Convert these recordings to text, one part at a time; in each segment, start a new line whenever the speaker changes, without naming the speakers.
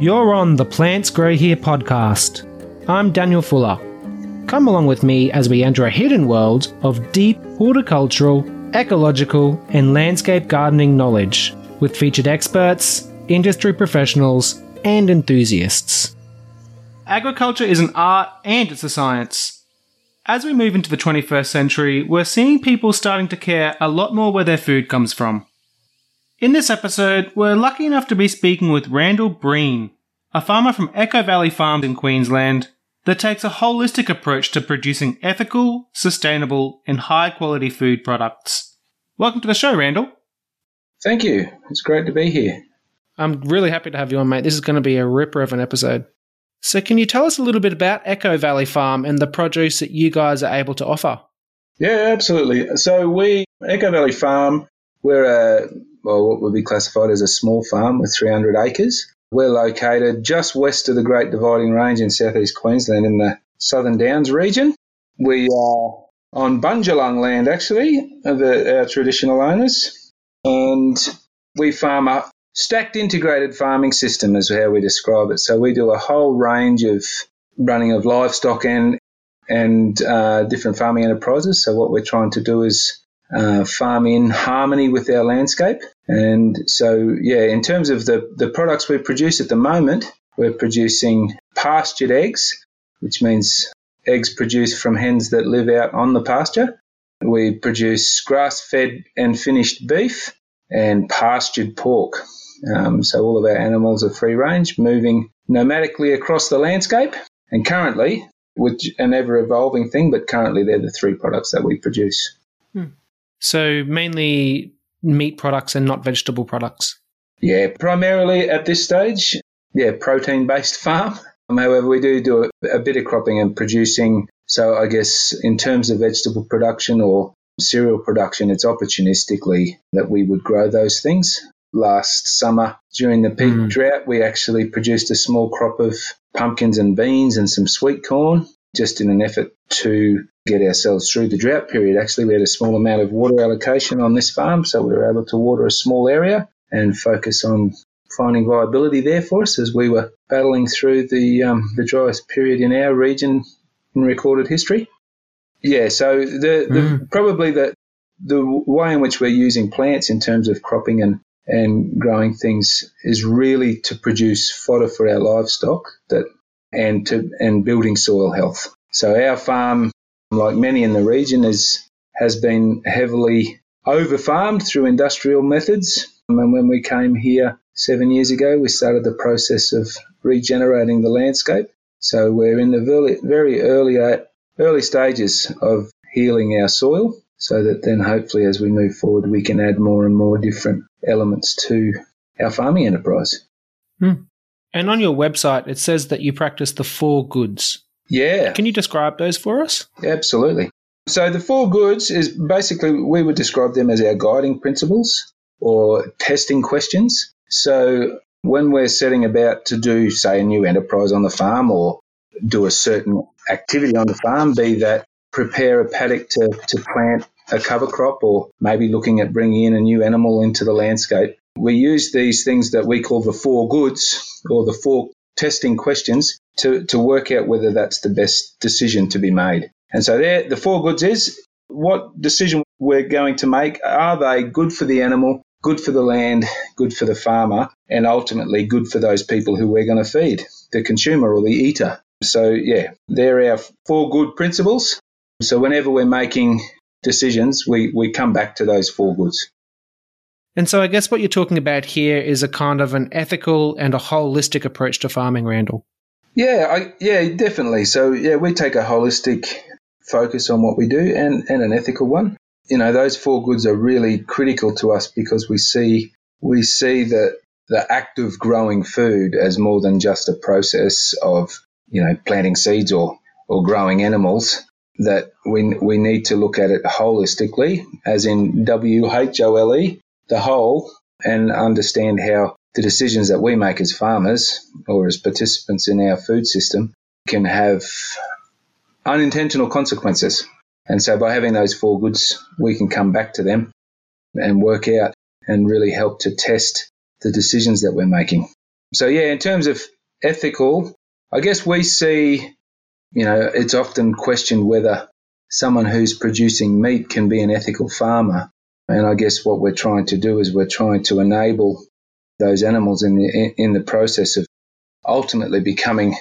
You're on the Plants Grow Here podcast. I'm Daniel Fuller. Come along with me as we enter a hidden world of deep horticultural, ecological, and landscape gardening knowledge with featured experts, industry professionals, and enthusiasts. Agriculture is an art and it's a science. As we move into the 21st century, we're seeing people starting to care a lot more where their food comes from. In this episode, we're lucky enough to be speaking with Randall Breen, a farmer from Echo Valley Farms in Queensland that takes a holistic approach to producing ethical, sustainable, and high quality food products. Welcome to the show, Randall.
Thank you. It's great to be here.
I'm really happy to have you on, mate. This is going to be a ripper of an episode. So, can you tell us a little bit about Echo Valley Farm and the produce that you guys are able to offer?
Yeah, absolutely. So, we, Echo Valley Farm, we're a well, what would be classified as a small farm with 300 acres. We're located just west of the Great Dividing Range in southeast Queensland in the Southern Downs region. We are on Bundjalung land, actually, the, our traditional owners, and we farm a stacked integrated farming system, is how we describe it. So we do a whole range of running of livestock and and uh, different farming enterprises. So what we're trying to do is uh, farm in harmony with our landscape. And so, yeah, in terms of the, the products we produce at the moment, we're producing pastured eggs, which means eggs produced from hens that live out on the pasture. We produce grass fed and finished beef and pastured pork. Um, so all of our animals are free range, moving nomadically across the landscape. And currently, which an ever evolving thing, but currently they're the three products that we produce.
So mainly meat products and not vegetable products.
Yeah, primarily at this stage, yeah, protein based farm. However, we do do a, a bit of cropping and producing. So I guess in terms of vegetable production or cereal production, it's opportunistically that we would grow those things. Last summer, during the peak mm. drought, we actually produced a small crop of pumpkins and beans and some sweet corn just in an effort to get ourselves through the drought period. Actually, we had a small amount of water allocation on this farm, so we were able to water a small area and focus on finding viability there for us as we were battling through the um, the driest period in our region in recorded history. Yeah, so the, the mm. probably the the way in which we're using plants in terms of cropping and and growing things is really to produce fodder for our livestock that and to and building soil health. So our farm, like many in the region, is has been heavily over farmed through industrial methods. And when we came here seven years ago, we started the process of regenerating the landscape. So we're in the very, very early early stages of healing our soil, so that then hopefully as we move forward, we can add more and more different elements to our farming enterprise.
Hmm. And on your website, it says that you practice the four goods.
Yeah.
Can you describe those for us?
Absolutely. So the four goods is basically we would describe them as our guiding principles or testing questions. So when we're setting about to do, say, a new enterprise on the farm or do a certain activity on the farm, be that prepare a paddock to, to plant a cover crop or maybe looking at bringing in a new animal into the landscape, we use these things that we call the four goods or the four testing questions to, to work out whether that's the best decision to be made. And so there, the four goods is what decision we're going to make. Are they good for the animal, good for the land, good for the farmer, and ultimately good for those people who we're going to feed, the consumer or the eater? So yeah, they're our four good principles. So whenever we're making decisions, we, we come back to those four goods.
And so I guess what you're talking about here is a kind of an ethical and a holistic approach to farming, Randall.
Yeah, I, yeah, definitely. So yeah, we take a holistic focus on what we do and, and an ethical one. You know, those four goods are really critical to us because we see we see that the act of growing food as more than just a process of, you know, planting seeds or, or growing animals, that we, we need to look at it holistically, as in W H O L E, the whole and understand how the decisions that we make as farmers or as participants in our food system can have unintentional consequences. And so by having those four goods, we can come back to them and work out and really help to test the decisions that we're making. So, yeah, in terms of ethical, I guess we see, you know, it's often questioned whether someone who's producing meat can be an ethical farmer. And I guess what we're trying to do is we're trying to enable those animals in the in the process of ultimately becoming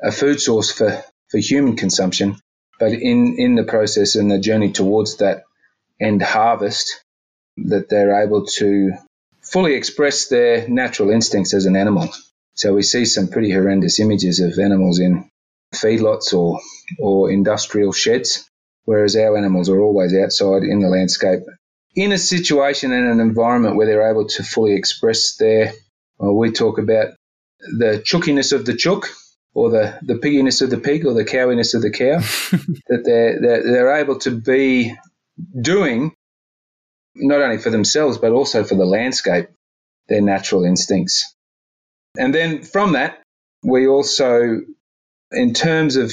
a food source for, for human consumption. But in, in the process and the journey towards that end harvest, that they're able to fully express their natural instincts as an animal. So we see some pretty horrendous images of animals in feedlots or, or industrial sheds, whereas our animals are always outside in the landscape in a situation and an environment where they're able to fully express their, well, we talk about the chookiness of the chook or the, the pigginess of the pig or the cowiness of the cow, that they're, they're, they're able to be doing not only for themselves but also for the landscape their natural instincts. And then from that, we also, in terms of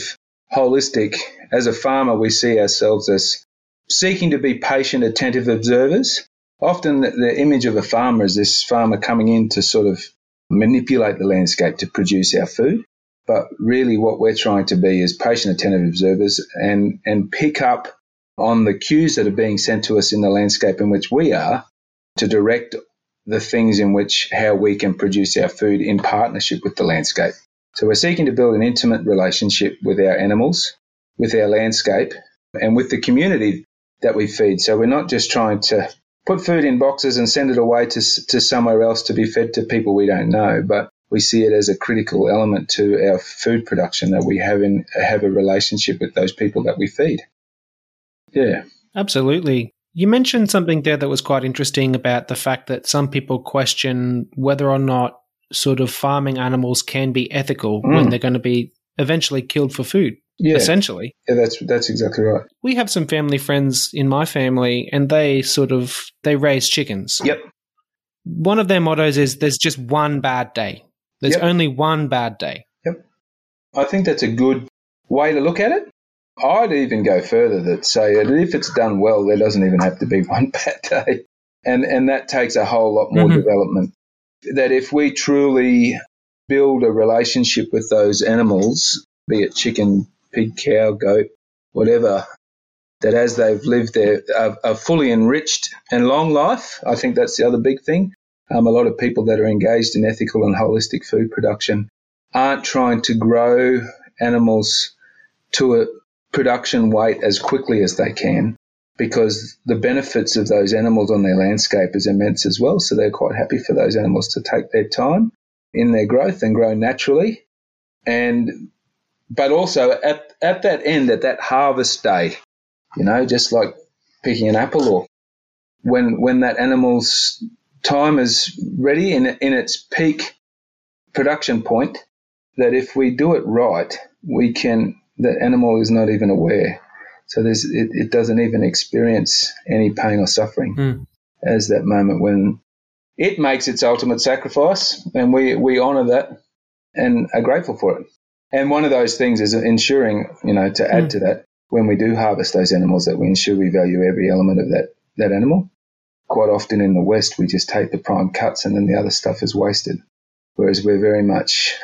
holistic, as a farmer, we see ourselves as seeking to be patient, attentive observers. Often the, the image of a farmer is this farmer coming in to sort of manipulate the landscape to produce our food. But really, what we're trying to be is patient, attentive observers and, and pick up on the cues that are being sent to us in the landscape in which we are to direct the things in which how we can produce our food in partnership with the landscape. So we're seeking to build an intimate relationship with our animals, with our landscape, and with the community that we feed. So we're not just trying to put food in boxes and send it away to, to somewhere else to be fed to people we don't know, but we see it as a critical element to our food production that we have in have a relationship with those people that we feed. Yeah.
Absolutely. You mentioned something there that was quite interesting about the fact that some people question whether or not sort of farming animals can be ethical mm. when they're going to be eventually killed for food. Yeah. Essentially.
Yeah, that's that's exactly right.
We have some family friends in my family and they sort of they raise chickens.
Yep.
One of their mottos is there's just one bad day. There's yep. only one bad day.
Yep. I think that's a good way to look at it. I'd even go further that say that if it's done well, there doesn't even have to be one bad day. And and that takes a whole lot more mm-hmm. development. That if we truly build a relationship with those animals, be it chicken, pig, cow, goat, whatever, that as they've lived their a, a fully enriched and long life, I think that's the other big thing. Um, a lot of people that are engaged in ethical and holistic food production aren't trying to grow animals to a production weight as quickly as they can because the benefits of those animals on their landscape is immense as well. So they're quite happy for those animals to take their time in their growth and grow naturally. And but also at, at that end, at that harvest day, you know, just like picking an apple or when when that animal's time is ready in in its peak production point, that if we do it right, we can the animal is not even aware. So there's it, it doesn't even experience any pain or suffering mm. as that moment when it makes its ultimate sacrifice, and we we honour that and are grateful for it. And one of those things is ensuring, you know, to add mm. to that, when we do harvest those animals, that we ensure we value every element of that, that animal. Quite often in the West, we just take the prime cuts and then the other stuff is wasted. Whereas we're very much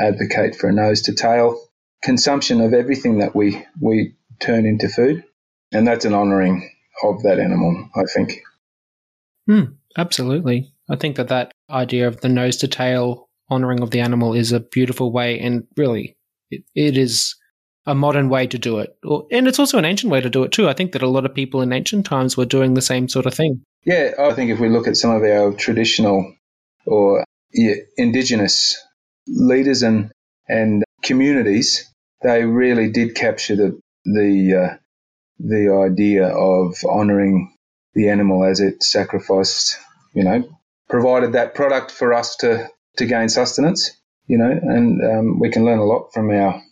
advocate for a nose to tail consumption of everything that we, we turn into food. And that's an honouring of that animal, I think.
Mm, absolutely. I think that that idea of the nose to tail honoring of the animal is a beautiful way, and really, it, it is a modern way to do it. And it's also an ancient way to do it too. I think that a lot of people in ancient times were doing the same sort of thing.
Yeah, I think if we look at some of our traditional or indigenous leaders and and communities, they really did capture the the uh, the idea of honouring the animal as it sacrificed. You know, provided that product for us to to gain sustenance, you know, and um, we can learn a lot from our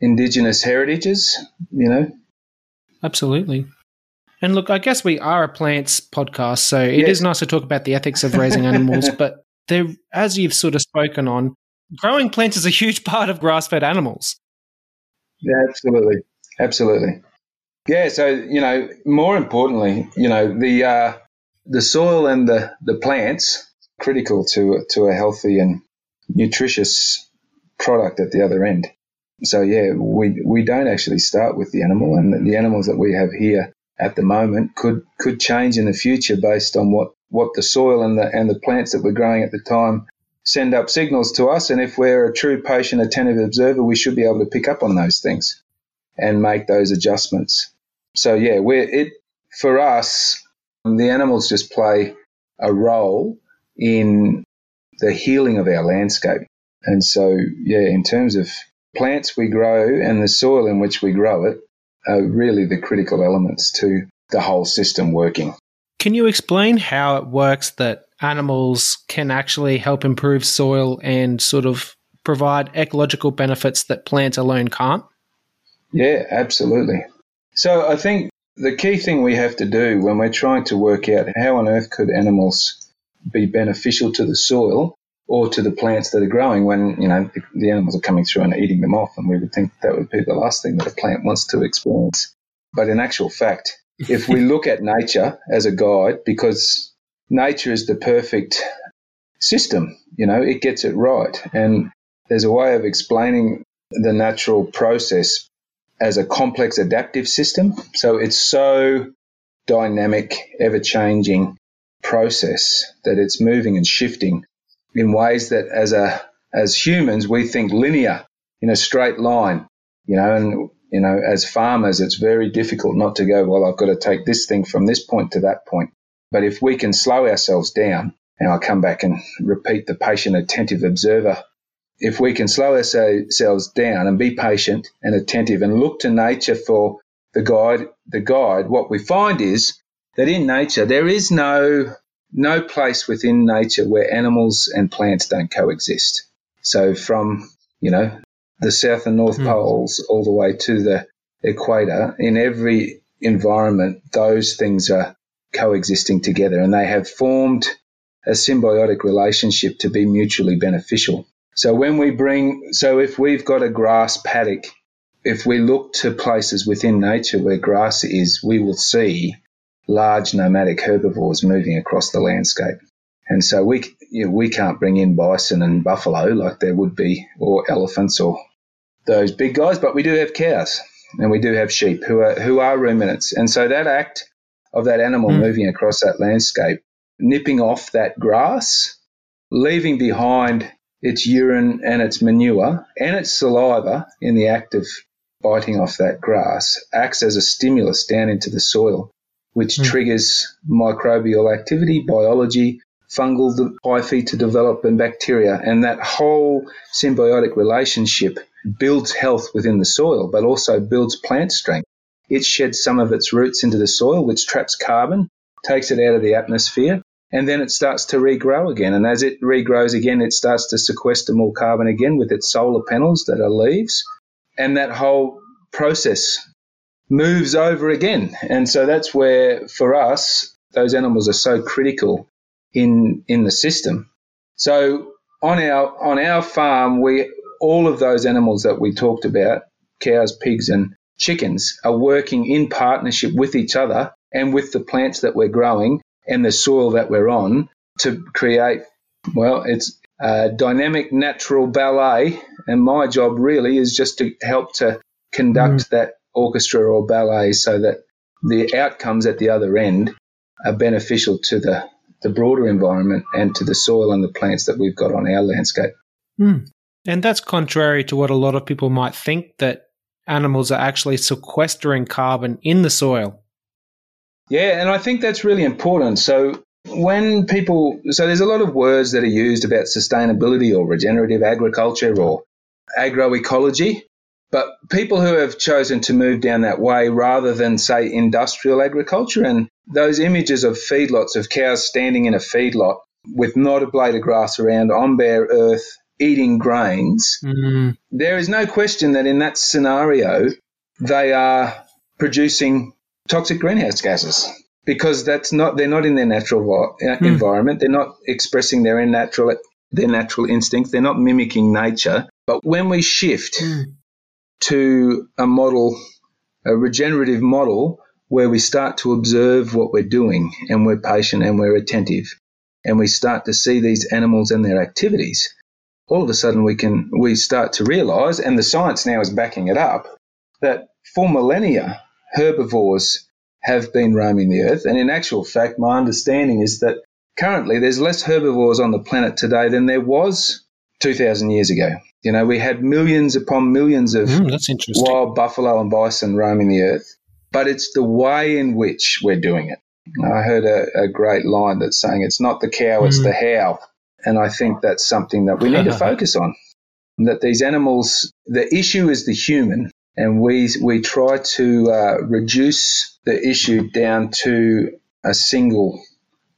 indigenous heritages, you know.
Absolutely. And look, I guess we are a plants podcast, so it is nice to talk about the ethics of raising animals, but there, as you've sort of spoken on, growing plants is a huge part of grass-fed animals.
Yeah, absolutely, absolutely. Yeah, so you know, more importantly, you know, the uh, the soil and the the plants critical to to a healthy and nutritious product at the other end. So yeah, we we don't actually start with the animal, and the animals that we have here at the moment could could change in the future based on what what the soil and the and the plants that we're growing at the time send up signals to us. And if we're a true patient, attentive observer, we should be able to pick up on those things and make those adjustments. So yeah, we're it for us. The animals just play a role in the healing of our landscape. And so, yeah, in terms of plants we grow and the soil in which we grow it are really the critical elements to the whole system working.
Can you explain how it works that animals can actually help improve soil and sort of provide ecological benefits that plants alone can't?
Yeah, absolutely. So I think the key thing we have to do when we're trying to work out how on earth could animals be beneficial to the soil or to the plants that are growing when you know the, the, animals are coming through and eating them off, and we would think that would be the last thing that a plant wants to experience. But in actual fact, if we look at nature as a guide, because nature is the perfect system, you know, it gets it right, and there's a way of explaining the natural process as a complex adaptive system. So it's so dynamic, ever changing process that it's moving and shifting in ways that as a as humans we think linear in a straight line you know and you know as farmers it's very difficult not to go well i've got to take this thing from this point to that point. But if we can slow ourselves down and i'll come back and repeat the patient attentive observer if we can slow ourselves down and be patient and attentive and look to nature for the guide the guide what we find is that in nature there is no no place within nature where animals and plants don't coexist. So from, you know, the south and north mm. poles all the way to the equator, in every environment, those things are coexisting together and they have formed a symbiotic relationship to be mutually beneficial. So when we bring, so if we've got a grass paddock, if we look to places within nature where grass is, we will see large nomadic herbivores moving across the landscape. And so we, you know, we can't bring in bison and buffalo like there would be, or elephants or those big guys, but we do have cows and we do have sheep who are, who are ruminants. And so that act of that animal mm. moving across that landscape, nipping off that grass, leaving behind its urine and its manure and its saliva in the act of biting off that grass acts as a stimulus down into the soil which mm. triggers microbial activity, biology, fungal hyphae to develop, and bacteria. And that whole symbiotic relationship builds health within the soil, but also builds plant strength. It sheds some of its roots into the soil, which traps carbon, takes it out of the atmosphere, and then it starts to regrow again. And as it regrows again, it starts to sequester more carbon again with its solar panels that are leaves. And that whole process moves over again. And so that's where, for us, those animals are so critical in in the system. So on our on our farm, we all of those animals that we talked about, cows, pigs, and chickens, are working in partnership with each other and with the plants that we're growing and the soil that we're on to create. Well, it's a dynamic natural ballet, and my job really is just to help to conduct mm. that orchestra or ballet so that the outcomes at the other end are beneficial to the, the broader environment and to the soil and the plants that we've got on our landscape.
Mm. And that's contrary to what a lot of people might think that animals are actually sequestering carbon in the soil.
Yeah, and I think that's really important. So when people, so there's a lot of words that are used about sustainability or regenerative agriculture or agroecology. But people who have chosen to move down that way rather than, say, industrial agriculture and those images of feedlots of cows standing in a feedlot with not a blade of grass around on bare earth eating grains, mm. there is no question that in that scenario they are producing toxic greenhouse gases because that's not they're not in their natural mm. environment. They're not expressing their natural their natural instincts. They're not mimicking nature. But when we shift mm to a model, a regenerative model, where we start to observe what we're doing and we're patient and we're attentive and we start to see these animals and their activities, all of a sudden we can we start to realize, and the science now is backing it up, that for millennia herbivores have been roaming the earth. And in actual fact, my understanding is that currently there's less herbivores on the planet today than there was 2,000 years ago. You know, we had millions upon millions of
mm,
wild buffalo and bison roaming the earth, but it's the way in which we're doing it. I heard a, a great line that's saying it's not the cow, it's mm. the how. And I think that's something that we need to focus on. That these animals, the issue is the human, and we we try to uh, reduce the issue down to a single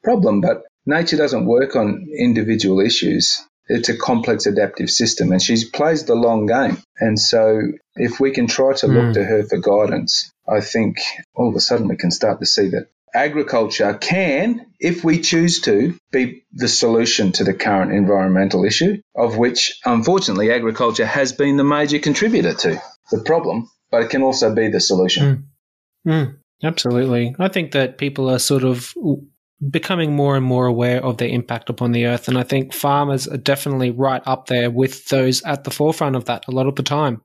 problem. But nature doesn't work on individual issues. It's a complex adaptive system, and she plays the long game. And so, if we can try to look mm. to her for guidance, I think all of a sudden we can start to see that agriculture can, if we choose to, be the solution to the current environmental issue, of which, unfortunately, agriculture has been the major contributor to the problem, but it can also be the solution.
Mm. Mm, absolutely. I think that people are sort of becoming more and more aware of their impact upon the earth. And I think farmers are definitely right up there with those at the forefront of that a lot of the time.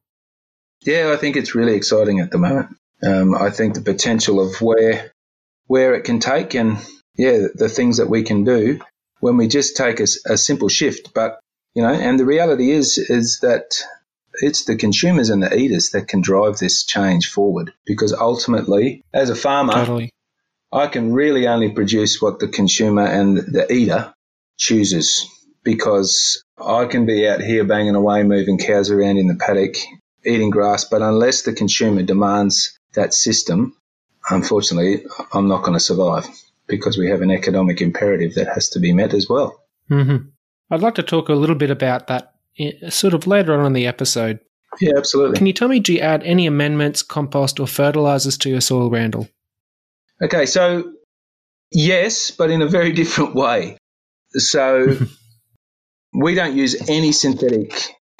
Yeah, I think it's really exciting at the moment. Um, I think the potential of where where it can take and yeah, the things that we can do when we just take a, a simple shift. But you know, and the reality is is that it's the consumers and the eaters that can drive this change forward because ultimately, as a farmer,
totally.
I can really only produce what the consumer and the eater chooses because I can be out here banging away, moving cows around in the paddock, eating grass, but unless the consumer demands that system, unfortunately, I'm not going to survive because we have an economic imperative that has to be met as well.
Mm-hmm. I'd like to talk a little bit about that eh, sort of later on in the episode.
Yeah, absolutely.
Can you tell me, do you add any amendments, compost, or fertilizers to your soil, Randall?
Okay, so yes, but in a very different way. So we don't use any synthetic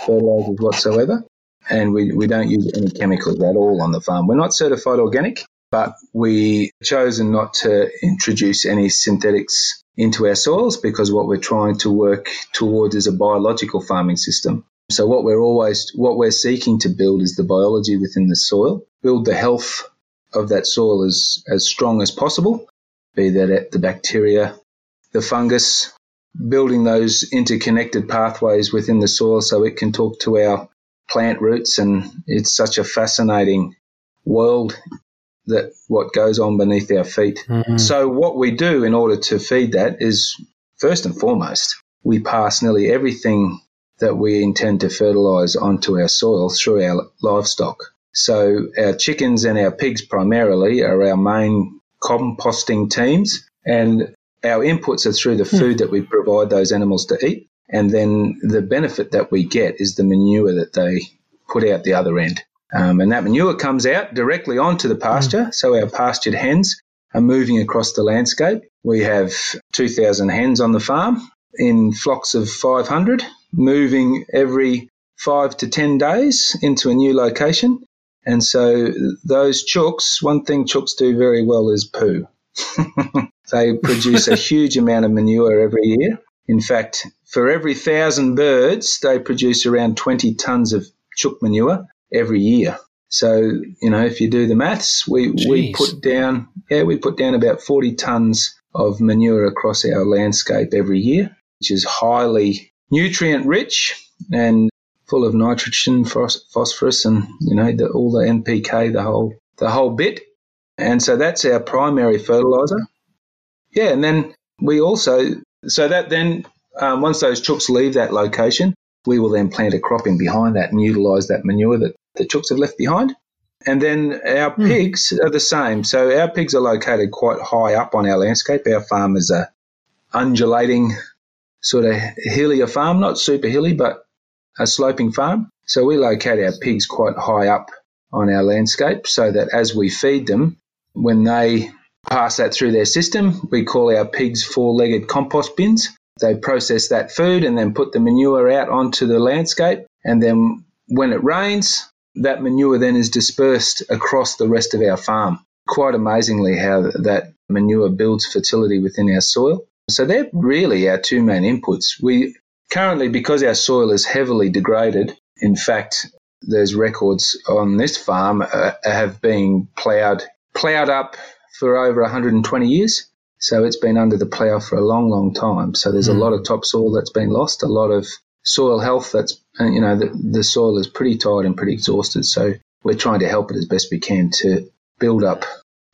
fertilizers whatsoever, and we, we don't use any chemicals at all on the farm. We're not certified organic, but we chosen not to introduce any synthetics into our soils because what we're trying to work towards is a biological farming system. So what we're always what we're seeking to build is the biology within the soil, build the health of that soil as, as strong as possible, be that at the bacteria, the fungus, building those interconnected pathways within the soil so it can talk to our plant roots. And it's such a fascinating world that what goes on beneath our feet. Mm-hmm. So what we do in order to feed that is first and foremost, we pass nearly everything that we intend to fertilize onto our soil through our livestock. So our chickens and our pigs primarily are our main composting teams, and our inputs are through the hmm. food that we provide those animals to eat. And then the benefit that we get is the manure that they put out the other end. Um, and that manure comes out directly onto the pasture. Mm. So our pastured hens are moving across the landscape. We have 2,000 hens on the farm in flocks of 500, moving every five to 10 days into a new location. And so those chooks, one thing chooks do very well is poo. they produce a huge amount of manure every year. In fact, for every thousand birds, they produce around 20 tons of chook manure every year. So, you know, if you do the maths, we, we put down, yeah, we put down about 40 tons of manure across our landscape every year, which is highly nutrient rich and full of nitrogen, phosphorus, and you know the, all the NPK, the whole the whole bit. And so that's our primary fertilizer. Yeah, and then we also so that then um, once those chooks leave that location, we will then plant a crop in behind that and utilise that manure that the chooks have left behind. And then our mm. pigs are the same. So our pigs are located quite high up on our landscape. Our farm is a undulating sort of hillier farm, not super hilly, but a sloping farm. So we locate our pigs quite high up on our landscape so that as we feed them, when they pass that through their system, we call our pigs four legged compost bins. They process that food and then put the manure out onto the landscape. And then when it rains, that manure then is dispersed across the rest of our farm. Quite amazingly, how that manure builds fertility within our soil. So they're really our two main inputs. We currently, because our soil is heavily degraded, in fact, there's records on this farm uh, have been ploughed ploughed up for over 120 years. So it's been under the plough for a long, long time. So there's mm. a lot of topsoil that's been lost, a lot of soil health that's, uh, you know, the, the soil is pretty tired and pretty exhausted. So we're trying to help it as best we can to build up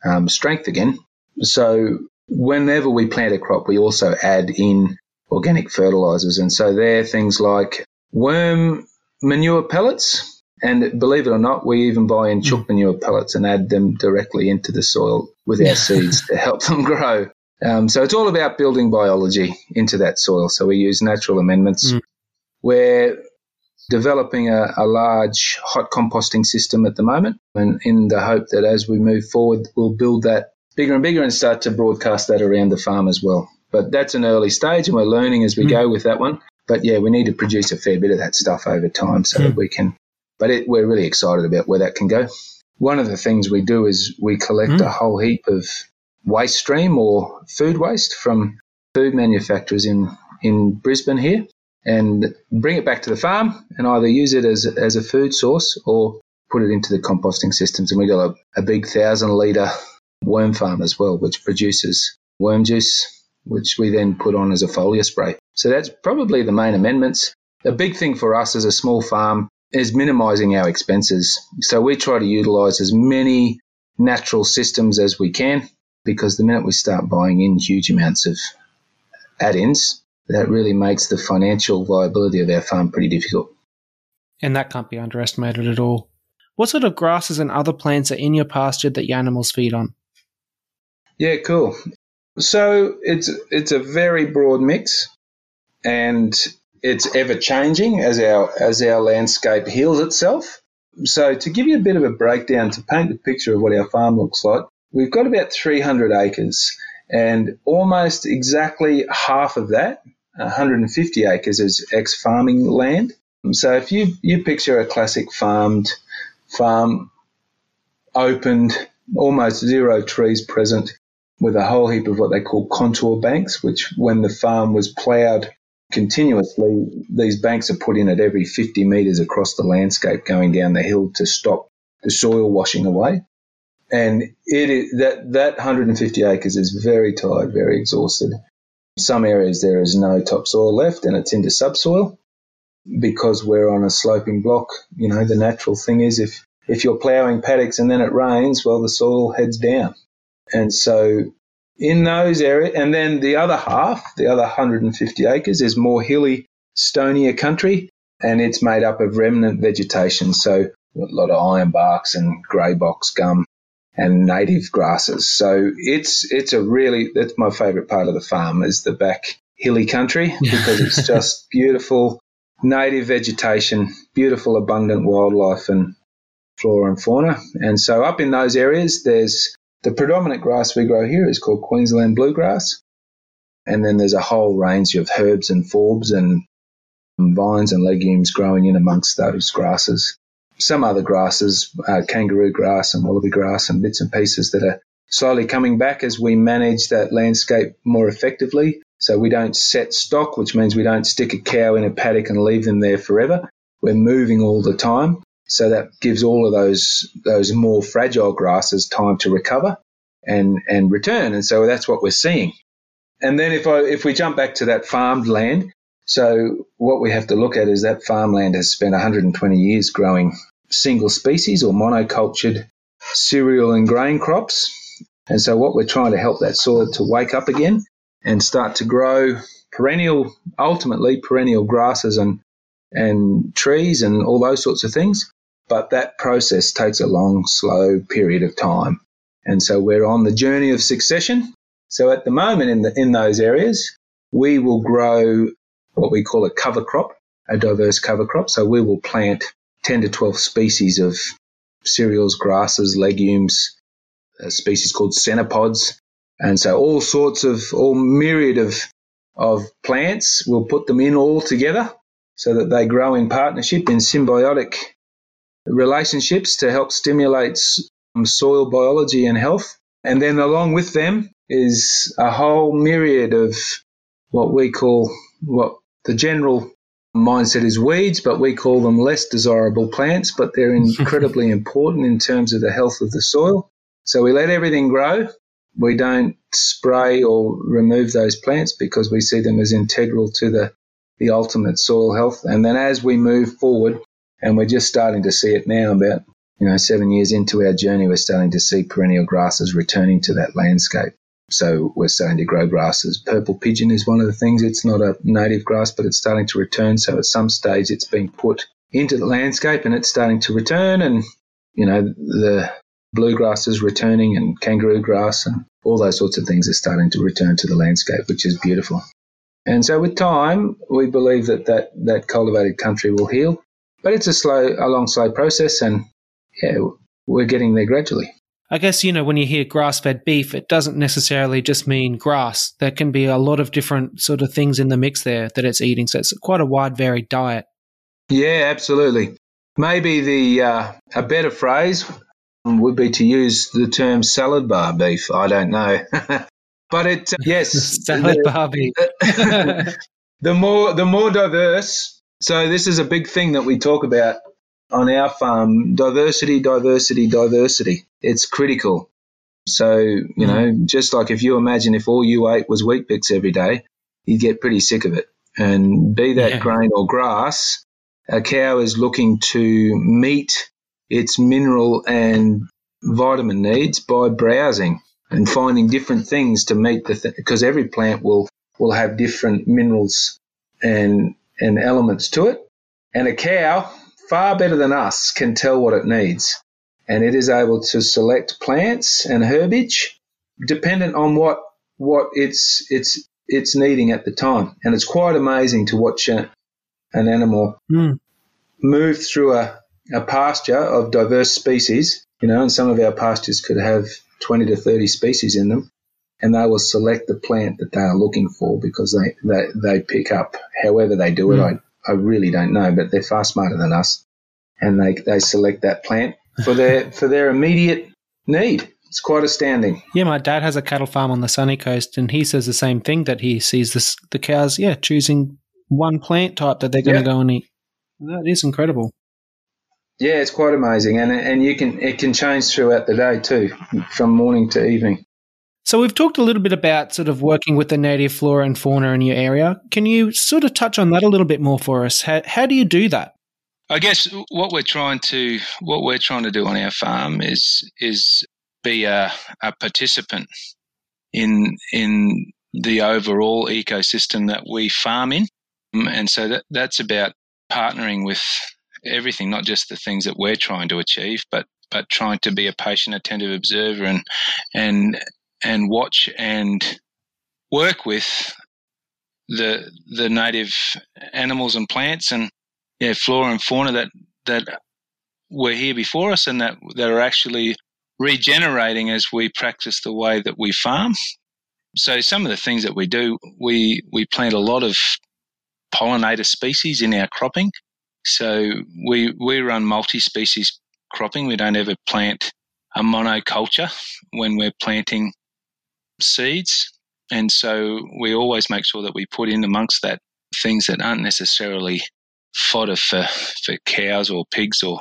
um, strength again. So whenever we plant a crop, we also add in organic fertilizers. And so they're things like worm manure pellets. And believe it or not, we even buy in chook hmm. manure pellets and add them directly into the soil with our seeds to help them grow. Um, so it's all about building biology into that soil. So we use natural amendments. Mm. We're developing a, a, large hot composting system at the moment, and in the hope that as we move forward, we'll build that bigger and bigger and start to broadcast that around the farm as well. But that's an early stage, and we're learning as we mm. go with that one. But yeah, we need to produce a fair bit of that stuff over time so mm. that we can. But it, we're really excited about where that can go. One of the things we do is we collect mm. a whole heap of waste stream or food waste from food manufacturers in, in Brisbane here and bring it back to the farm and either use it as, as a food source or put it into the composting systems. And we've got a, a big thousand litre worm farm as well, which produces worm juice, which we then put on as a foliar spray. So that's probably the main amendments. A big thing for us as a small farm is minimizing our expenses. So we try to utilize as many natural systems as we can because the minute we start buying in huge amounts of add ins, that really makes the financial viability of our farm pretty difficult.
And that can't be underestimated at all. What sort of grasses and other plants are in your pasture that your animals feed on?
Yeah, cool. So it's it's a very broad mix, and it's ever changing as our as our landscape heals itself. So to give you a bit of a breakdown to paint the picture of what our farm looks like, we've got about 300 acres, and almost exactly half of that, 150 acres, is ex-farming land. So if you you picture a classic farmed farm, opened, almost zero trees present, with a whole heap of what they call contour banks, which when the farm was ploughed continuously, these banks are put in at every 50 metres across the landscape going down the hill to stop the soil washing away. And it is, that, that 150 acres is very tired, very exhausted. Some areas there is no topsoil left and it's into subsoil because we're on a sloping block. You know, the natural thing is if, if you're ploughing paddocks and then it rains, well, the soil heads down. And so in those areas, and then the other half, the other 150 acres, is more hilly, stonier country, and it's made up of remnant vegetation. So a lot of ironbarks and grey box gum and native grasses. So it's it's a really that's my favourite part of the farm is the back hilly country because it's just beautiful native vegetation, beautiful abundant wildlife and flora and fauna. And so up in those areas, there's the predominant grass we grow here is called Queensland bluegrass. And then there's a whole range of herbs and forbs and vines and legumes growing in amongst those grasses. Some other grasses, uh, kangaroo grass and wallaby grass and bits and pieces that are slowly coming back as we manage that landscape more effectively. So we don't set stock, which means we don't stick a cow in a paddock and leave them there forever. We're moving all the time. So that gives all of those those more fragile grasses time to recover and and return. And so that's what we're seeing. And then if I if we jump back to that farmed land, so what we have to look at is that farmland has spent 120 years growing single species or monocultured cereal and grain crops. And so what we're trying to help that soil to wake up again and start to grow perennial, ultimately perennial grasses and and trees and all those sorts of things. But that process takes a long, slow period of time. And so we're on the journey of succession. So at the moment in, the, in those areas, we will grow what we call a cover crop, a diverse cover crop. So we will plant 10 to 12 species of cereals, grasses, legumes, a species called chenopods. And so all sorts of, all myriad of, of plants, we'll put them in all together so that they grow in partnership in symbiotic relationships to help stimulate um, soil biology and health. And then along with them is a whole myriad of what we call what the general mindset is weeds, but we call them less desirable plants, but they're incredibly important in terms of the health of the soil. So we let everything grow. We don't spray or remove those plants because we see them as integral to the, the ultimate soil health. And then as we move forward, and we're just starting to see it now about you know seven years into our journey, we're starting to see perennial grasses returning to that landscape. So we're starting to grow grasses. Purple pigeon is one of the things. It's not a native grass, but it's starting to return. So at some stage, it's being put into the landscape and it's starting to return. And, you know, the bluegrass is returning and kangaroo grass and all those sorts of things are starting to return to the landscape, which is beautiful. And so with time, we believe that that, that cultivated country will heal. But it's a slow, a long, slow process. And yeah, we're getting there gradually.
I guess, you know, when you hear grass fed beef, it doesn't necessarily just mean grass. There can be a lot of different sort of things in the mix there that it's eating. So it's quite a wide, varied diet.
Yeah, absolutely. Maybe the uh, a better phrase would be to use the term salad bar beef. I don't know. but it, uh, yes.
salad the, bar beef.
the more, the more diverse. So this is a big thing that we talk about on our farm diversity, diversity, diversity. It's critical. So, you mm. know, just like if you imagine if all you ate was Weet-Bix every day, you'd get pretty sick of it. And be that yeah. grain or grass, a cow is looking to meet its mineral and vitamin needs by browsing and finding different things to meet the because th- every plant will will have different minerals and and elements to it. And a cow far better than us can tell what it needs. And it is able to select plants and herbage dependent on what what it's it's it's needing at the time. And it's quite amazing to watch a, an animal mm. move through a, a pasture of diverse species, you know, and some of our pastures could have 20 to 30 species in them. And they will select the plant that they are looking for because they, they, they pick up however they do it. Mm. I, I really don't know, but they're far smarter than us, and they they select that plant for their for their immediate need. It's quite astounding.
Yeah, my dad has a cattle farm on the sunny coast, and he says the same thing that he sees this, the cows, yeah, choosing one plant type that they're going to yeah. go and eat. That is incredible.
Yeah, it's quite amazing, and and you can it can change throughout the day too, from morning to evening.
So we've talked a little bit about sort of working with the native flora and fauna in your area. Can you sort of touch on that a little bit more for us? How, how do you do that?
I guess what we're trying to what we're trying to do on our farm is is be a, a participant in in the overall ecosystem that we farm in, um, and so that that's about partnering with everything, not just the things that we're trying to achieve, but but trying to be a patient, attentive observer and and and watch and work with the the native animals and plants and yeah flora and fauna that that were here before us and that that are actually regenerating as we practice the way that we farm. So some of the things that we do, we we plant a lot of pollinator species in our cropping. So we we run multi-species cropping. We don't ever plant a monoculture when we're planting seeds. And so we always make sure that we put in amongst that things that aren't necessarily fodder for, for cows or pigs or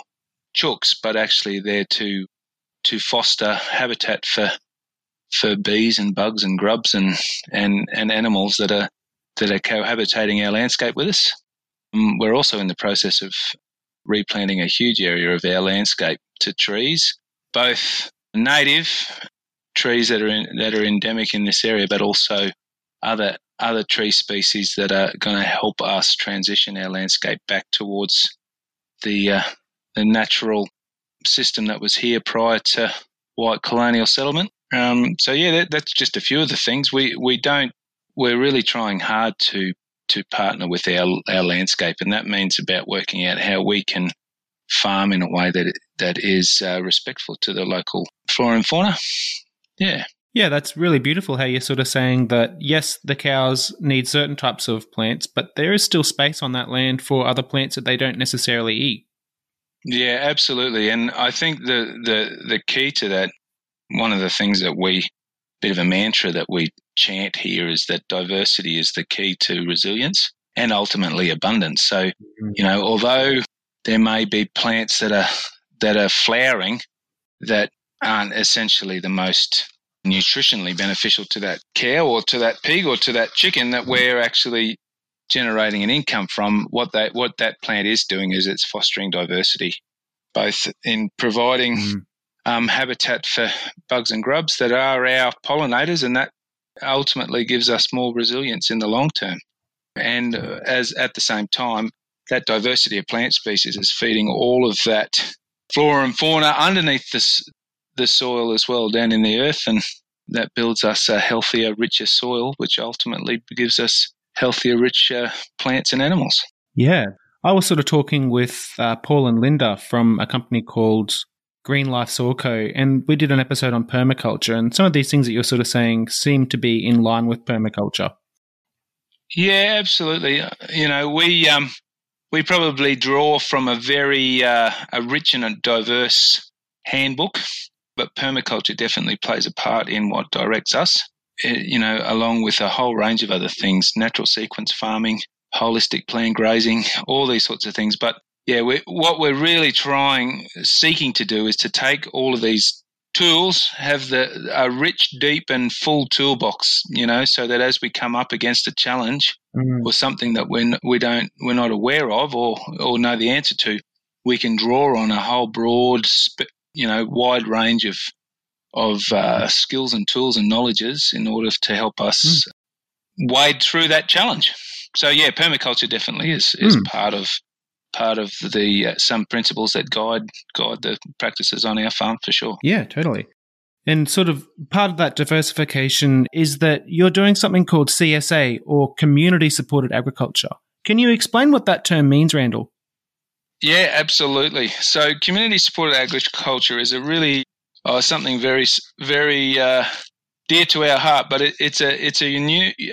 chooks, but actually there to to foster habitat for for bees and bugs and grubs and, and, and animals that are that are cohabitating our landscape with us. Um, we're also in the process of replanting a huge area of our landscape to trees, both native trees that are in, that are endemic in this area, but also other other tree species that are going to help us transition our landscape back towards the uh, the natural system that was here prior to white colonial settlement. Um, so yeah, that, that's just a few of the things we we don't. We're really trying hard to to partner with our our landscape, and that means about working out how we can farm in a way that that is uh, respectful to the local flora and fauna. Yeah.
Yeah, that's really beautiful how you're sort of saying that yes, the cows need certain types of plants, but there is still space on that land for other plants that they don't necessarily eat.
Yeah, absolutely. And I think the the the key to that one of the things that we bit of a mantra that we chant here is that diversity is the key to resilience.
and ultimately abundance. So, mm-hmm. you know, although there may be plants that are that are flowering that aren't essentially the most nutritionally beneficial to that cow or to that pig or to that chicken that we're actually generating an income from what that what that plant is doing is it's fostering diversity both in providing mm. um, habitat for bugs and grubs that are our pollinators and that ultimately gives us more resilience in the long term and uh, as at the same time that diversity of plant species is feeding all of that flora and fauna underneath this the soil as well down in the earth and that builds us a healthier richer soil which ultimately gives us healthier richer plants and animals.
Yeah. I was sort of talking with uh, paul and linda from a company called green life soil co and we did an episode on permaculture and some of these things that you're sort of saying seem to be in line with permaculture.
Yeah absolutely. You know we um we probably draw from a very uh, a rich and a diverse handbook, but permaculture definitely plays a part in what directs us. It, you know, along with a whole range of other things, natural sequence farming, holistic planned grazing, all these sorts of things. But yeah, we, what we're really trying, seeking to do is to take all of these tools have the a rich, deep, and full toolbox. You know, so that as we come up against a challenge mm. or something that we we don't we're not aware of or or know the answer to, we can draw on a whole broad, you know, wide range of of uh, skills and tools and knowledges in order to help us mm. wade through that challenge. So yeah, permaculture definitely is is mm. part of part of the uh, some principles that guide guide the practices on our farm for sure.
Yeah, totally. And sort of part of that diversification is that you're doing something called CSA or community supported agriculture. Can you explain what that term means, Randall?
Yeah, absolutely. So, community supported agriculture is a really uh, something very, very uh, dear to our heart. But it, it's a it's a,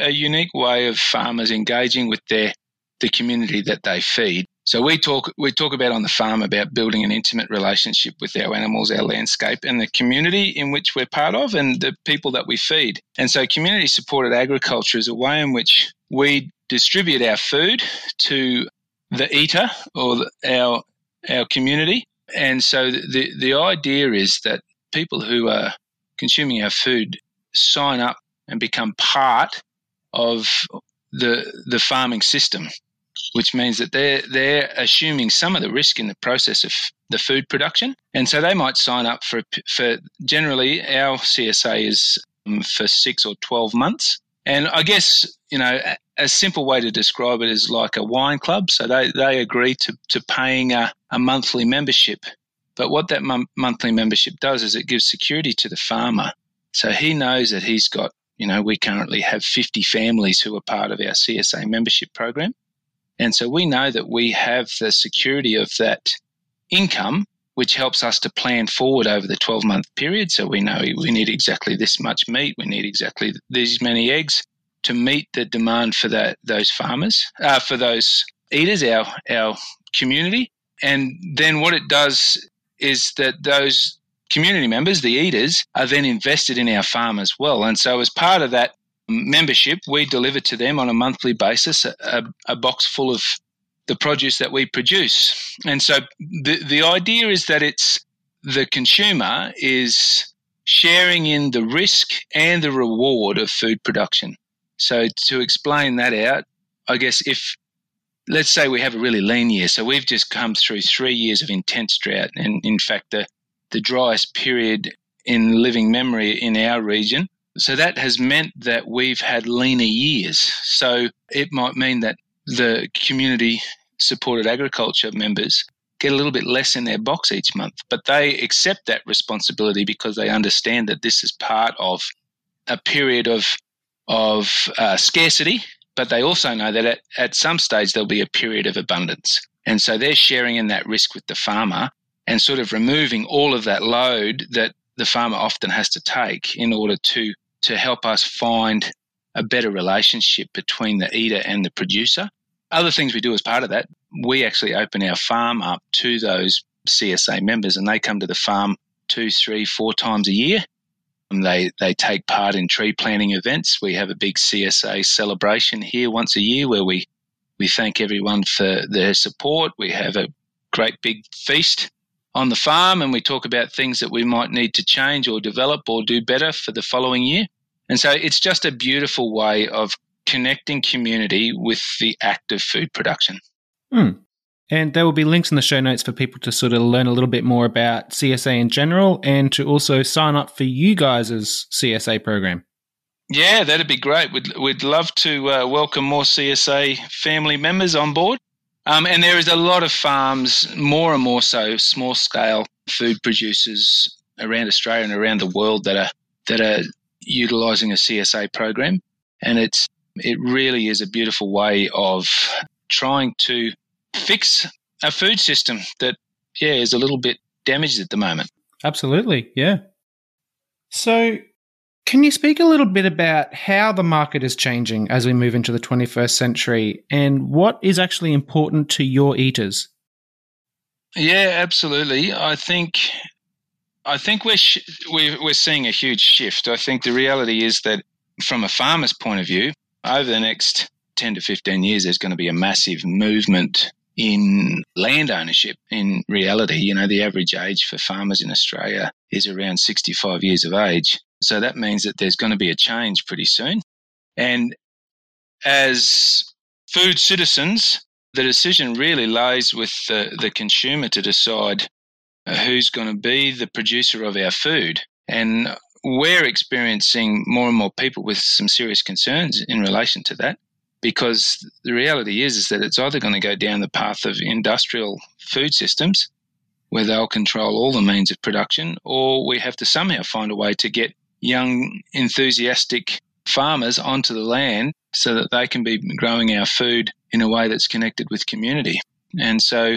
a unique way of farmers engaging with their the community that they feed. So we talk we talk about on the farm about building an intimate relationship with our animals, our landscape, and the community in which we're part of, and the people that we feed. And so, community supported agriculture is a way in which we distribute our food to the eater or the, our our community. And so, the the idea is that people who are consuming our food sign up and become part of the the farming system which means that they're they're assuming some of the risk in the process of the food production, and so they might sign up for for generally our CSA is um, for six or twelve months, and I guess you know a simple way to describe it is like a wine club. So they they agree to to paying a, a monthly membership, but what that monthly membership does is it gives security to the farmer, so he knows that he's got you know, we currently have 50 families who are part of our CSA membership program. And so we know that we have the security of that income, which helps us to plan forward over the 12 month period. So we know we need exactly this much meat, we need exactly these many eggs to meet the demand for that those farmers, uh, for those eaters, our our community. And then what it does is that those community members, the eaters, are then invested in our farm as well. And so as part of that membership, we deliver to them on a monthly basis a, a, box full of the produce that we produce. And so the, the idea is that it's the consumer is sharing in the risk and the reward of food production. So to explain that out, I guess if let's say we have a really lean year, so we've just come through three years of intense drought, and in fact the the driest period in living memory in our region so that has meant that we've had leaner years. So it might mean that the community supported agriculture members get a little bit less in their box each month, but they accept that responsibility because they understand that this is part of a period of of uh, scarcity, but they also know that at, at some stage there'll be a period of abundance. And so they're sharing in that risk with the farmer and sort of removing all of that load that the farmer often has to take in order to to help us find a better relationship between the eater and the producer. Other things we do as part of that, we actually open our farm up to those CSA members and they come to the farm two, three, four times a year. They, they take part in tree planting events. We have a big CSA celebration here once a year where we, We thank everyone for their support. We have a great big feast on the farm and we talk about things that we might need to change or develop or do better for the following year. And so it's just a beautiful way of connecting community with the act of food production.
Hmm. And there will be links in the show notes for people to sort of learn a little bit more about CSA in general and to also sign up for you guys' CSA program.
Yeah, that'd be great. We'd, we'd love to uh, welcome more CSA family members on board. Um, and there is a lot of farms, more and more so, small scale food producers around Australia and around the world that are that are utilising a CSA program, and it's it really is a beautiful way of trying to fix a food system that yeah is a little bit damaged at the moment.
Absolutely, yeah. So can you speak a little bit about how the market is changing as we move into the 21st century and what is actually important to your eaters?
Yeah, absolutely. I think I think we're, sh- we're we're seeing a huge shift. I think the reality is that from a farmer's point of view, over the next 10 to 15 years there's going to be a massive movement in land ownership in reality you know the average age for farmers in australia is around 65 years of age so that means that there's going to be a change pretty soon. And as food citizens, the decision really lies with the, the consumer to decide uh, who's going to be the producer of our food. And we're experiencing more and more people with some serious concerns in relation to that because the reality is, is that it's either going to go down the path of industrial food systems where they'll control all the means of production, or we have to somehow find a way to get young, enthusiastic farmers onto the land so that they can be growing our food in a way that's connected with community. And so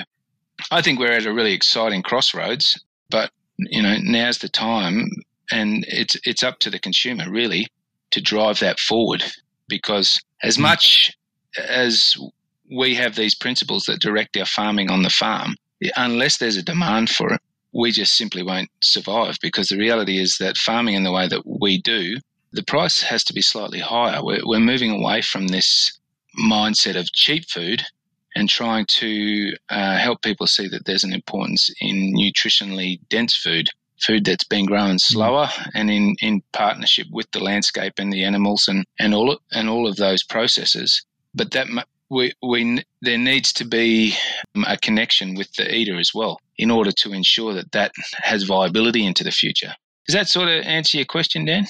I think we're at a really exciting crossroads, but you know, now's the time and it's it's up to the consumer really to drive that forward because as mm. much as we have these principles that direct our farming on the farm, unless there's a demand for it, we just simply won't survive because the reality is that farming in the way that we do, the price has to be slightly higher. We're, we're moving away from this mindset of cheap food and trying to uh, help people see that there's an importance in nutritionally dense food, food that's been grown mm. slower and in, in partnership with the landscape and the animals and, and all and all of those processes. But that we, we there needs to be a connection with the eater as well in order to ensure that that has viability into the future. Does that sort of answer your question, Dan?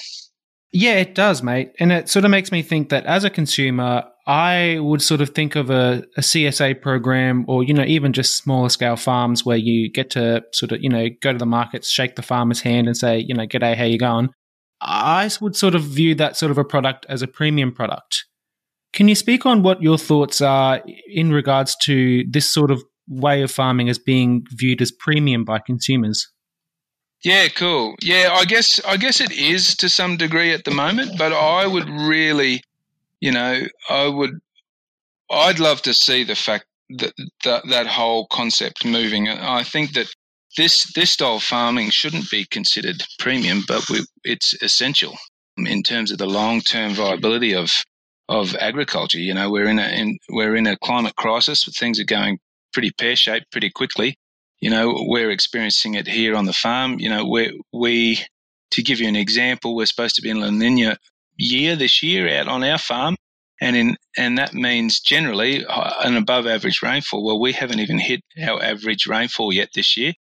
Yeah, it does, mate. And it sort of makes me think that as a consumer, I would sort of think of a, a, CSA program or, you know, even just smaller scale farms where you get to sort of, you know, go to the markets, shake the farmer's hand and say, you know, g'day, how you going? I would sort of view that sort of a product as a premium product. Can you speak on what your thoughts are in regards to this sort of way of farming as being viewed as premium by consumers?
Yeah, cool. Yeah, I guess I guess it is to some degree at the moment, but I would really, you know, I would I'd love to see the fact that that, that whole concept moving. I think that this this style of farming shouldn't be considered premium, but we, it's essential in terms of the long term viability of of agriculture. You know, we're in a in, we're in a climate crisis. Things are going pretty pear shaped pretty quickly. You know, we're experiencing it here on the farm. You know, we we to give you an example, we're supposed to be in La Nina year this year out on our farm, and in and that means generally uh, an above average rainfall. Well, we haven't even hit our average rainfall yet this year.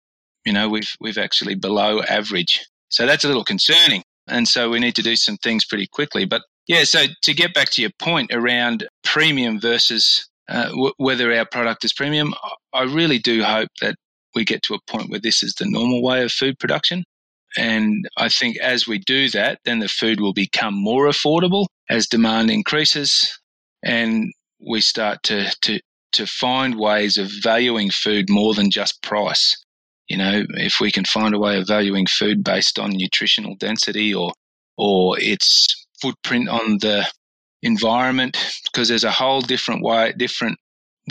You know, we've we've actually below average, so that's a little concerning. And so we need to do some things pretty quickly. But yeah, so to get back to your point around premium versus uh, w- whether our product is premium, I really do hope that we get to a point where this is the normal way of food production. And I think as we do that, then the food will become more affordable as demand increases and we start to, to, to find ways of valuing food more than just price. You know, if we can find a way of valuing food based on nutritional density or, or its footprint on the environment because there's a whole different way different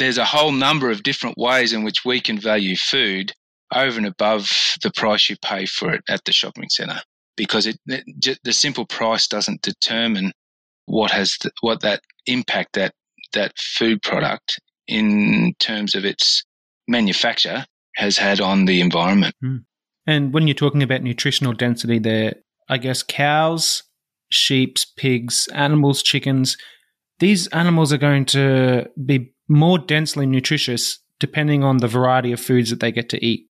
there's a whole number of different ways in which we can value food over and above the price you pay for it at the shopping centre because it, it the simple price doesn't determine what has the, what that impact that that food product in terms of its manufacture has had on the environment.
Mm. And when you're talking about nutritional density there, I guess cows, sheep, pigs, animals, chickens, these animals are going to be more densely nutritious depending on the variety of foods that they get to eat.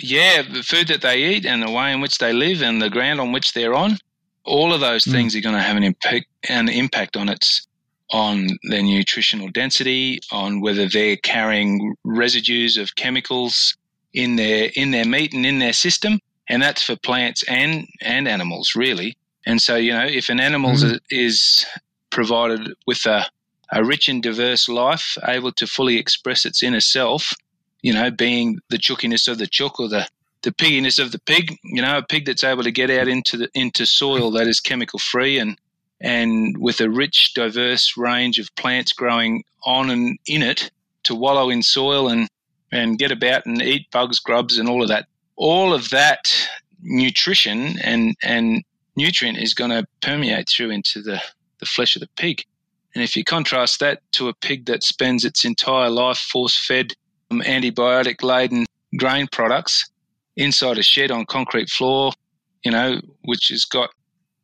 Yeah, the food that they eat and the way in which they live and the ground on which they're on, all of those mm. things are going to have an impact, an impact on its on their nutritional density, on whether they're carrying residues of chemicals in their in their meat and in their system, and that's for plants and and animals really. And so you know, if an animal mm. is provided with a a rich and diverse life, able to fully express its inner self, you know, being the chookiness of the chook or the the pigginess of the pig, you know, a pig that's able to get out into the into soil that is chemical free and and with a rich, diverse range of plants growing on and in it to wallow in soil and, and get about and eat bugs, grubs, and all of that. All of that nutrition and, and nutrient is going to permeate through into the, the flesh of the pig. And if you contrast that to a pig that spends its entire life force fed um, antibiotic laden grain products inside a shed on concrete floor, you know, which has got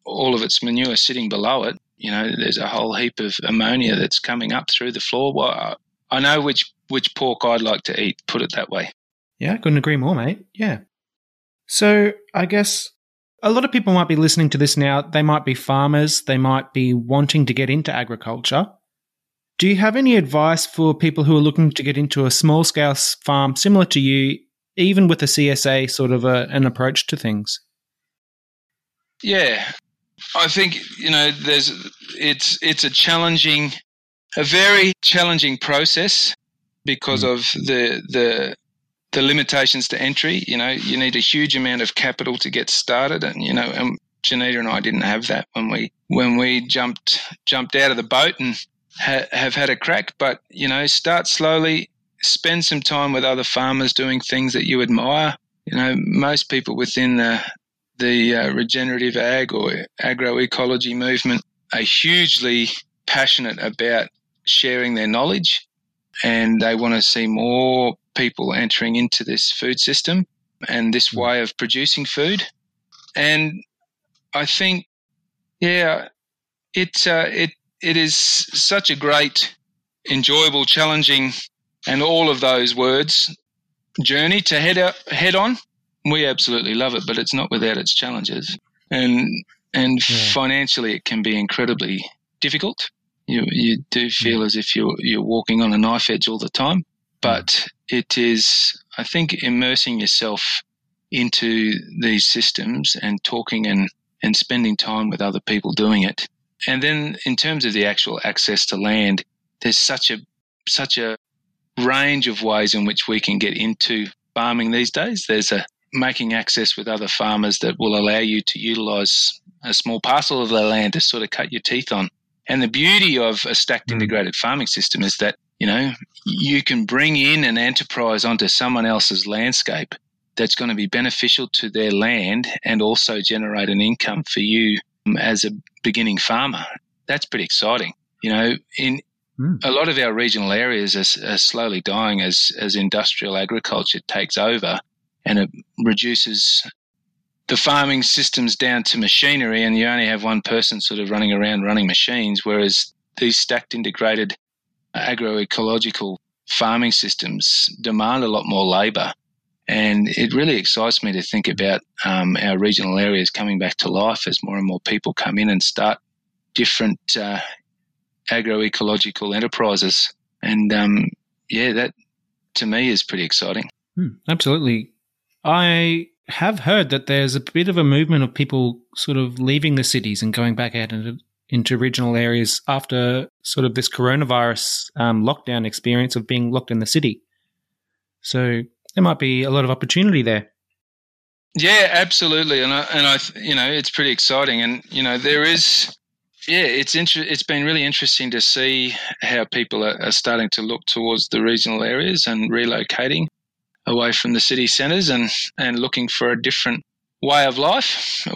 all of its manure sitting below it. You know, there's a whole heap of ammonia that's coming up through the floor. Well, I know which which pork I'd like to eat. Put it that way.
Yeah, couldn't agree more, mate. Yeah. So I guess a lot of people might be listening to this now. They might be farmers. They might be wanting to get into agriculture. Do you have any advice for people who are looking to get into a small scale farm similar to you, even with a CSA sort of a, an approach to things?
Yeah, I think you know there's it's it's a challenging, a very challenging process because mm. of the the the limitations to entry. You know, you need a huge amount of capital to get started, and you know, and Janita and I didn't have that when we when we jumped jumped out of the boat and ha- have had a crack. But you know, start slowly, spend some time with other farmers doing things that you admire. You know, most people within the the uh, regenerative ag or agroecology movement are hugely passionate about sharing their knowledge and they want to see more people entering into this food system and this hmm. way of producing food. And I think, yeah, it, uh, it, it is such a great, enjoyable, challenging, and all of those words journey to head, out, head on we absolutely love it, but it's not without its challenges. And and yeah. financially, it can be incredibly difficult. You you do feel as if you're you're walking on a knife edge all the time. But it is, I think, immersing yourself into these systems and talking and and spending time with other people doing it. And then in terms of the actual access to land, there's such a such a range of ways in which we can get into farming these days. There's a making access with other farmers that will allow you to utilize a small parcel of their land to sort of cut your teeth on. And the beauty of a stacked mm. integrated farming system is that, you know, you can bring in an enterprise onto someone else's landscape that's going to be beneficial to their land and also generate an income for you as a beginning farmer. That's pretty exciting. You know, in mm. a lot of our regional areas are, are slowly dying as, as industrial agriculture takes over and it reduces the farming systems down to machinery and you only have one person sort of running around running machines whereas these stacked integrated agroecological farming systems demand a lot more labour. And it really excites me to think about um, our regional areas coming back to life as more and more people come in and start different uh, agroecological enterprises. And um, yeah that to me is pretty exciting.
Hmm, absolutely. I have heard that there's a bit of a movement of people sort of leaving the cities and going back out into, into regional areas after sort of this coronavirus um, lockdown experience of being locked in the city. So there might be a lot of opportunity there.
Yeah, absolutely, and I, and I, you know, it's pretty exciting, and you know, there is, yeah, it's inter- It's been really interesting to see how people are, are starting to look towards the regional areas and relocating away from the city centres and, and looking for a different way of life,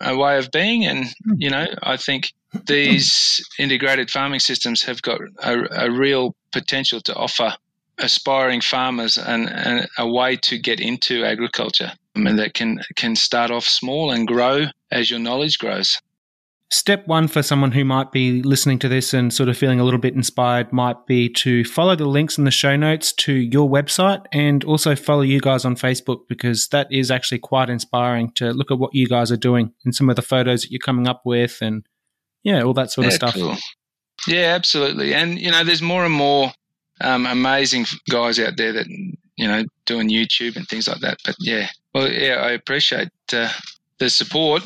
a way of being. And, hmm. you know, I think these integrated farming systems have got a, a real potential to offer aspiring farmers an, an, a way to get into agriculture I mean, that can can start off small and grow as your knowledge grows.
Step one for someone who might be listening to this and sort of feeling a little bit inspired might be to follow the links in the show notes to your website and also follow you guys on Facebook because that is actually quite inspiring to look at what you guys are doing and some of the photos that you're coming up with and yeah, all that sort
yeah,
of stuff.
Cool. Yeah, absolutely. And you know, there's more and more um, amazing guys out there that you know doing YouTube and things like that. But yeah, well, yeah, I appreciate uh, the support.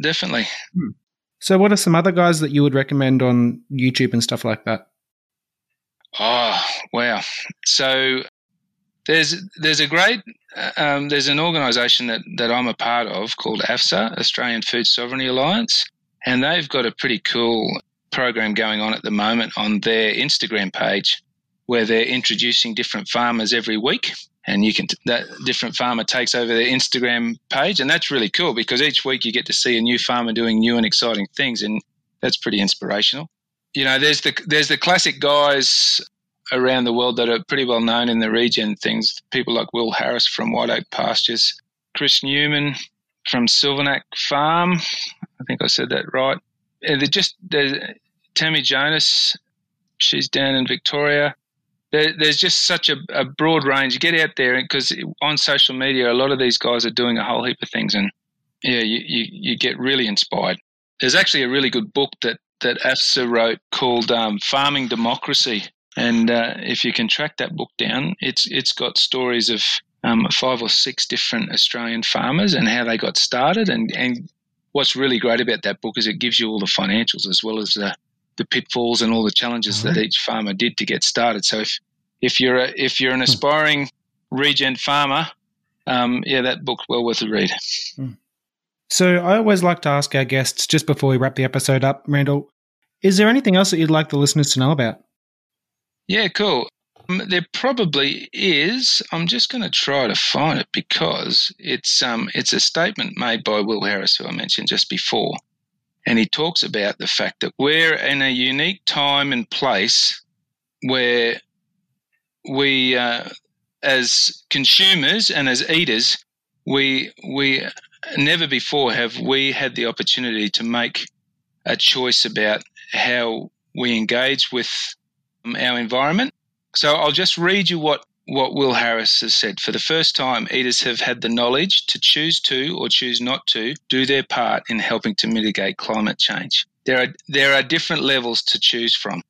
Definitely. Hmm.
So, what are some other guys that you would recommend on YouTube and stuff like that?
Oh wow! So there's there's a great um, there's an organisation that that I'm a part of called AFSA Australian Food Sovereignty Alliance, and they've got a pretty cool program going on at the moment on their Instagram page, where they're introducing different farmers every week and you can that different farmer takes over their Instagram page, and that's really cool because each week you get to see a new farmer doing new and exciting things, and that's pretty inspirational. You know, there's the there's the classic guys around the world that are pretty well known in the region. Things people like Will Harris from White Oak Pastures, Chris Newman from Sylvanaqua Farm. I think I said that right. And they're just there's Tammy Jonas. She's down in Victoria there, there's just such a, a, broad range. You get out there because on social media, a lot of these guys are doing a whole heap of things, and yeah, you, you, you get really inspired. There's actually a really good book that that AFSA wrote called um, Farming Democracy, and uh, if you can track that book down, it's it's got stories of um, five or six different Australian farmers and how they got started, and and what's really great about that book is it gives you all the financials as well as the the pitfalls and all the challenges mm-hmm. that each farmer did to get started. So if if you're a, if you're an hmm. aspiring regen farmer, um, yeah, that book's well worth a read.
Mm. So I always like to ask our guests just before we wrap the episode up, Randall, is there anything else that you'd like the listeners to know about?
Yeah, cool. Um, there probably is. I'm just going to try to find it because it's um, it's a statement made by Will Harris, who I mentioned just before, and he talks about the fact that we're in a unique time and place where we, uh, as consumers and as eaters, we we never before have we had the opportunity to make a choice about how we engage with um, our environment. So I'll just read you what what Will Harris has said. For the first time, eaters have had the knowledge to choose to or choose not to do their part in helping to mitigate climate change. There are, there are different levels to choose from.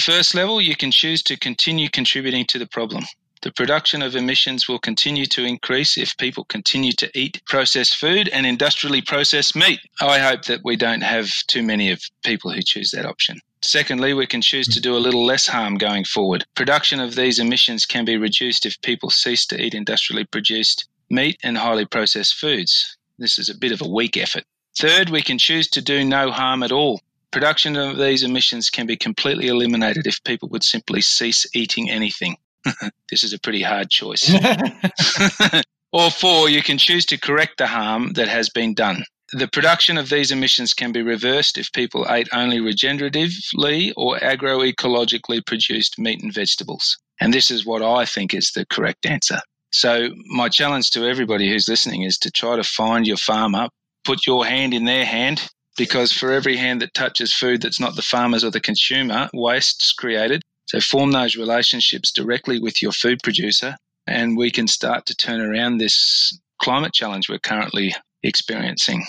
First level, you can choose to continue contributing to the problem. The production of emissions will continue to increase if people continue to eat processed food and industrially processed meat. I hope that we don't have too many of people who choose that option. Secondly, we can choose to do a little less harm going forward. Production of these emissions can be reduced if people cease to eat industrially produced meat and highly processed foods. This is a bit of a weak effort. Third, we can choose to do no harm at all. Production of these emissions can be completely eliminated if people would simply cease eating anything. this is a pretty hard choice. or four, you can choose to correct the harm that has been done. The production of these emissions can be reversed if people ate only regeneratively or agroecologically produced meat and vegetables. And this is what I think is the correct answer. So, my challenge to everybody who's listening is to try to find your farmer, put your hand in their hand, because for every hand that touches food that's not the farmer's or the consumer, waste's created. So, form those relationships directly with your food producer, and we can start to turn around this climate challenge we're currently experiencing.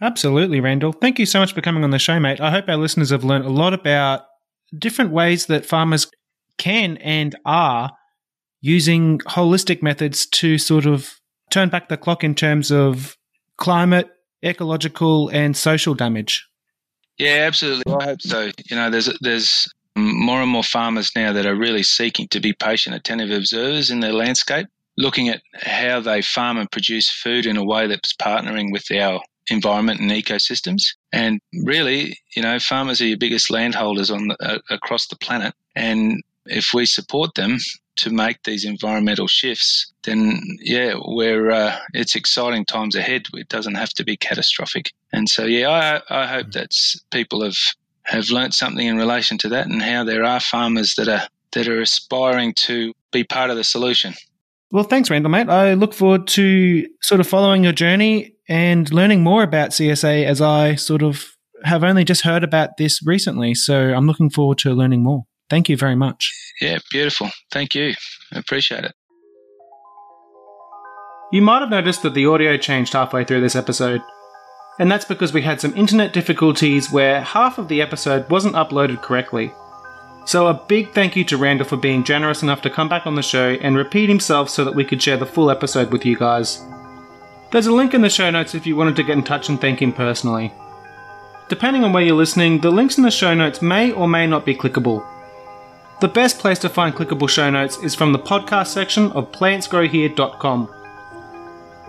Absolutely, Randall. Thank you so much for coming on the show, mate. I hope our listeners have learned a lot about different ways that farmers can and are using holistic methods to sort of turn back the clock in terms of climate, ecological, and social damage.
Yeah, absolutely. I hope so. You know, there's there's more and more farmers now that are really seeking to be patient, attentive observers in their landscape looking at how they farm and produce food in a way that's partnering with our environment and ecosystems. And really, you know, farmers are your biggest landholders on the, uh, across the planet, and if we support them to make these environmental shifts, then yeah, we're uh, it's exciting times ahead. It doesn't have to be catastrophic. And so yeah, I, I hope that people have have learnt something in relation to that and how there are farmers that are that are aspiring to be part of the solution.
Well, thanks, Randall, mate. I look forward to sort of following your journey and learning more about CSA as I sort of have only just heard about this recently. So I'm looking forward to learning more. Thank you very much.
Yeah, beautiful. Thank you. I appreciate it.
You might have noticed that the audio changed halfway through this episode. And that's because we had some internet difficulties where half of the episode wasn't uploaded correctly. So, a big thank you to Randall for being generous enough to come back on the show and repeat himself so that we could share the full episode with you guys. There's a link in the show notes if you wanted to get in touch and thank him personally. Depending on where you're listening, the links in the show notes may or may not be clickable. The best place to find clickable show notes is from the podcast section of plantsgrowhere.com.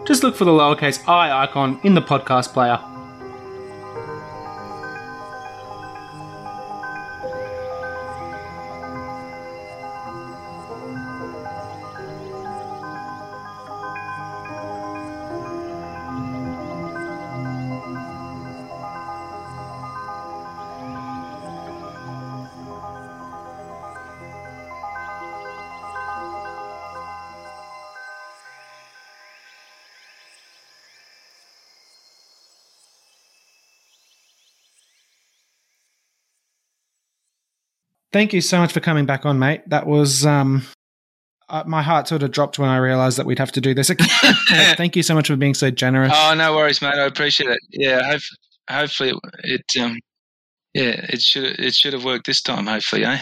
Just look for the lowercase i icon in the podcast player. Thank you so much for coming back on, mate. That was um, uh, my heart sort of dropped when I realized that we'd have to do this again. Thank you so much for being so generous.
Oh, no worries, mate. I appreciate it. Yeah, hope, hopefully it, um, yeah, it should it should have worked this time. Hopefully, eh?